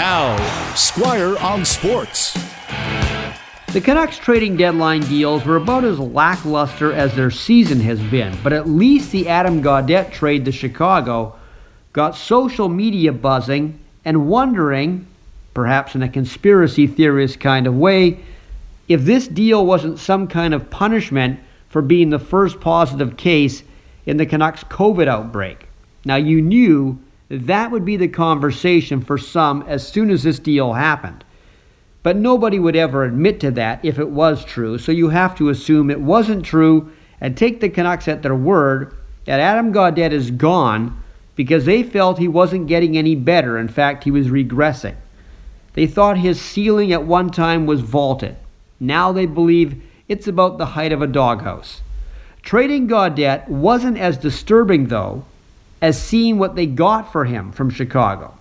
Now, Squire on Sports. The Canucks trading deadline deals were about as lackluster as their season has been, but at least the Adam Gaudette trade to Chicago got social media buzzing and wondering, perhaps in a conspiracy theorist kind of way, if this deal wasn't some kind of punishment for being the first positive case in the Canucks COVID outbreak. Now, you knew that would be the conversation for some as soon as this deal happened. But nobody would ever admit to that if it was true, so you have to assume it wasn't true and take the Canucks at their word that Adam Gaudette is gone because they felt he wasn't getting any better. In fact, he was regressing. They thought his ceiling at one time was vaulted. Now they believe it's about the height of a doghouse. Trading Gaudette wasn't as disturbing, though, as seeing what they got for him from Chicago.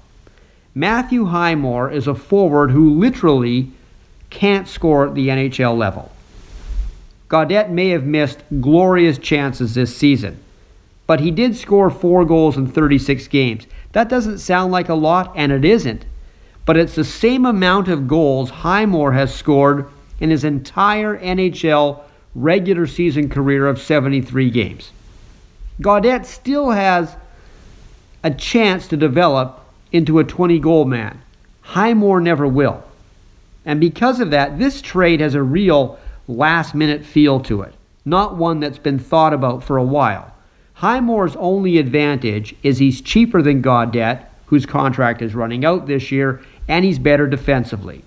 Matthew Highmore is a forward who literally can't score at the NHL level. Gaudette may have missed glorious chances this season, but he did score four goals in 36 games. That doesn't sound like a lot, and it isn't, but it's the same amount of goals Highmore has scored in his entire NHL regular season career of 73 games. Gaudette still has a chance to develop into a 20 goal man. Highmore never will. And because of that, this trade has a real last minute feel to it, not one that's been thought about for a while. Highmore's only advantage is he's cheaper than Gaudette, whose contract is running out this year, and he's better defensively.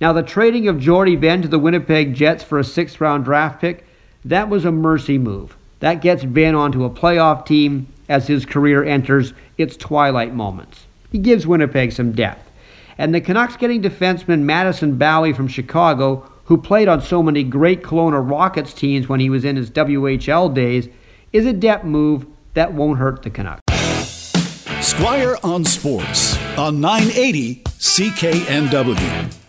Now, the trading of Jordie Benn to the Winnipeg Jets for a sixth round draft pick, that was a mercy move. That gets Benn onto a playoff team as his career enters its twilight moments. He gives Winnipeg some depth. And the Canucks getting defenseman Madison Bowey from Chicago, who played on so many great Kelowna Rockets teams when he was in his WHL days, is a depth move that won't hurt the Canucks. Squire on Sports on 980 CKNW.